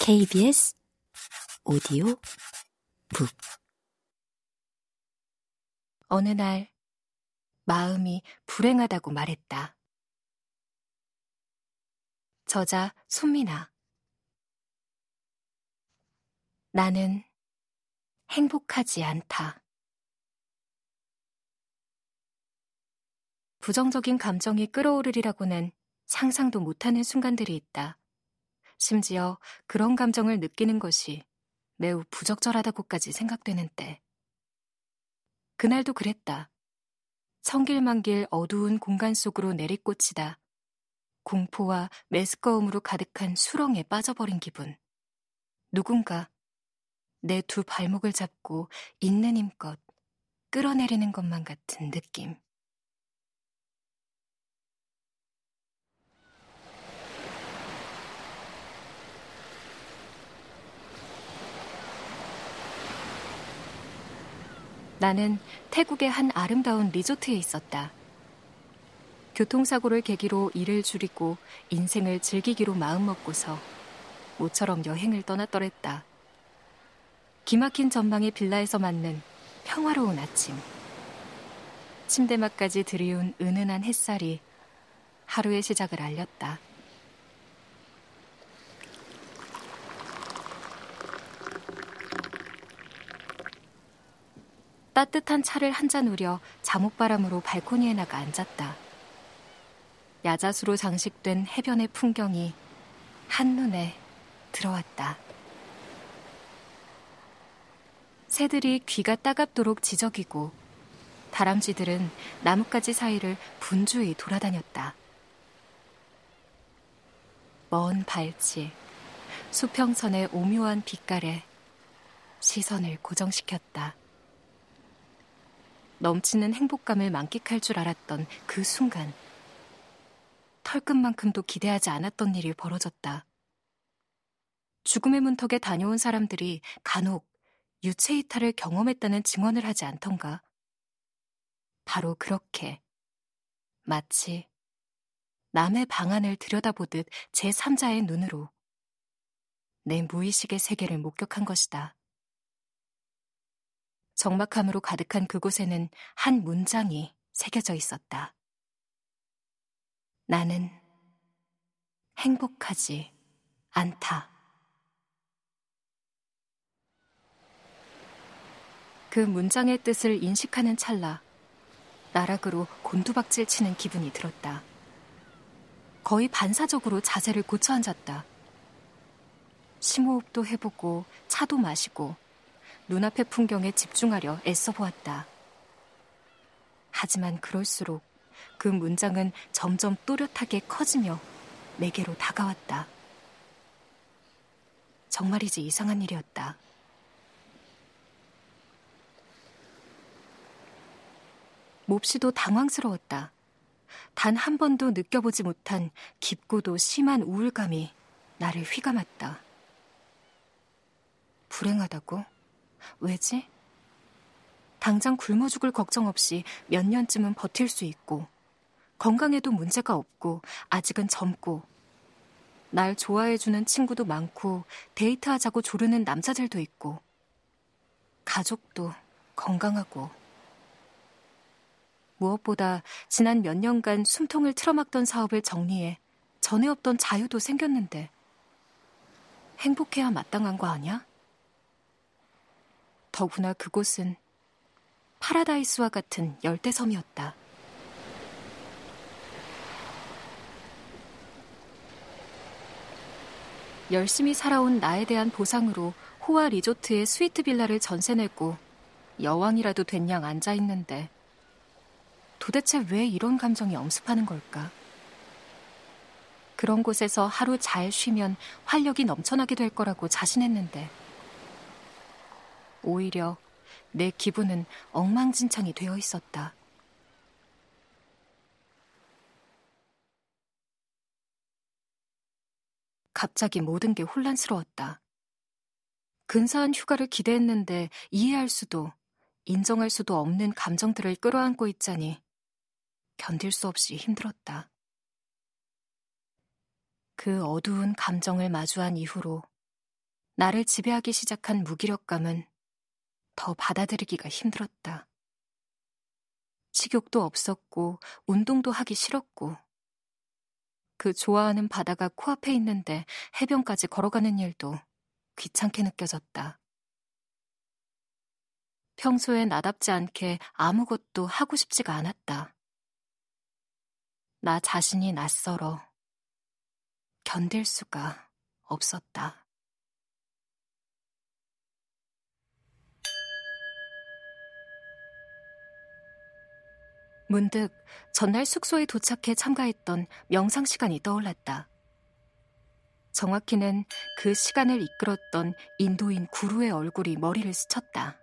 KBS 오디오 북 어느 날 마음이 불행하다고 말했다. 저자 손미나 나는 행복하지 않다. 부정적인 감정이 끌어오르리라고는 상상도 못하는 순간들이 있다. 심지어 그런 감정을 느끼는 것이 매우 부적절하다고까지 생각되는 때. 그날도 그랬다. 성길만길 어두운 공간 속으로 내리꽂히다. 공포와 메스꺼움으로 가득한 수렁에 빠져버린 기분. 누군가 내 두 발목을 잡고 있는 힘껏 끌어내리는 것만 같은 느낌. 나는 태국의 한 아름다운 리조트에 있었다. 교통사고를 계기로 일을 줄이고 인생을 즐기기로 마음먹고서 모처럼 여행을 떠났더랬다. 기막힌 전망의 빌라에서 맞는 평화로운 아침. 침대막까지 들이운 은은한 햇살이 하루의 시작을 알렸다. 따뜻한 차를 한 잔 우려 잠옷바람으로 발코니에 나가 앉았다. 야자수로 장식된 해변의 풍경이 한눈에 들어왔다. 새들이 귀가 따갑도록 지저귀고 다람쥐들은 나뭇가지 사이를 분주히 돌아다녔다. 먼 발치, 수평선의 오묘한 빛깔에 시선을 고정시켰다. 넘치는 행복감을 만끽할 줄 알았던 그 순간, 털끝만큼도 기대하지 않았던 일이 벌어졌다. 죽음의 문턱에 다녀온 사람들이 간혹 유체 이탈을 경험했다는 증언을 하지 않던가. 바로 그렇게 마치 남의 방안을 들여다보듯 제3자의 눈으로 내 무의식의 세계를 목격한 것이다. 적막함으로 가득한 그곳에는 한 문장이 새겨져 있었다. 나는 행복하지 않다. 그 문장의 뜻을 인식하는 찰나 나락으로 곤두박질 치는 기분이 들었다. 거의 반사적으로 자세를 고쳐 앉았다. 심호흡도 해보고 차도 마시고 눈앞의 풍경에 집중하려 애써 보았다. 하지만 그럴수록 그 문장은 점점 또렷하게 커지며 내게로 다가왔다. 정말이지 이상한 일이었다. 몹시도 당황스러웠다. 단 한 번도 느껴보지 못한 깊고도 심한 우울감이 나를 휘감았다. 불행하다고? 왜지? 당장 굶어 죽을 걱정 없이 몇 년쯤은 버틸 수 있고, 건강에도 문제가 없고, 아직은 젊고, 날 좋아해주는 친구도 많고, 데이트하자고 조르는 남자들도 있고, 가족도 건강하고, 무엇보다 지난 몇 년간 숨통을 틀어막던 사업을 정리해 전에 없던 자유도 생겼는데, 행복해야 마땅한 거 아니야? 더구나 그곳은 파라다이스와 같은 열대섬이었다. 열심히 살아온 나에 대한 보상으로 호화 리조트의 스위트 빌라를 전세 내고 여왕이라도 된 양 앉아 있는데 도대체 왜 이런 감정이 엄습하는 걸까? 그런 곳에서 하루 잘 쉬면 활력이 넘쳐나게 될 거라고 자신했는데 오히려 내 기분은 엉망진창이 되어 있었다. 갑자기 모든 게 혼란스러웠다. 근사한 휴가를 기대했는데 이해할 수도, 인정할 수도 없는 감정들을 끌어안고 있자니 견딜 수 없이 힘들었다. 그 어두운 감정을 마주한 이후로 나를 지배하기 시작한 무기력감은 더 받아들이기가 힘들었다. 식욕도 없었고 운동도 하기 싫었고 그 좋아하는 바다가 코앞에 있는데 해변까지 걸어가는 일도 귀찮게 느껴졌다. 평소에 나답지 않게 아무것도 하고 싶지가 않았다. 나 자신이 낯설어 견딜 수가 없었다. 문득 전날 숙소에 도착해 참가했던 명상 시간이 떠올랐다. 정확히는 그 시간을 이끌었던 인도인 구루의 얼굴이 머리를 스쳤다.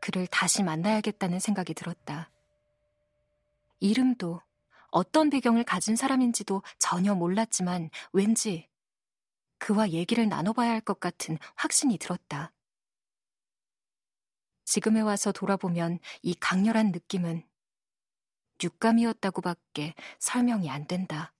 그를 다시 만나야겠다는 생각이 들었다. 이름도 어떤 배경을 가진 사람인지도 전혀 몰랐지만 왠지 그와 얘기를 나눠봐야 할 것 같은 확신이 들었다. 지금에 와서 돌아보면 이 강렬한 느낌은 육감이었다고밖에 설명이 안 된다.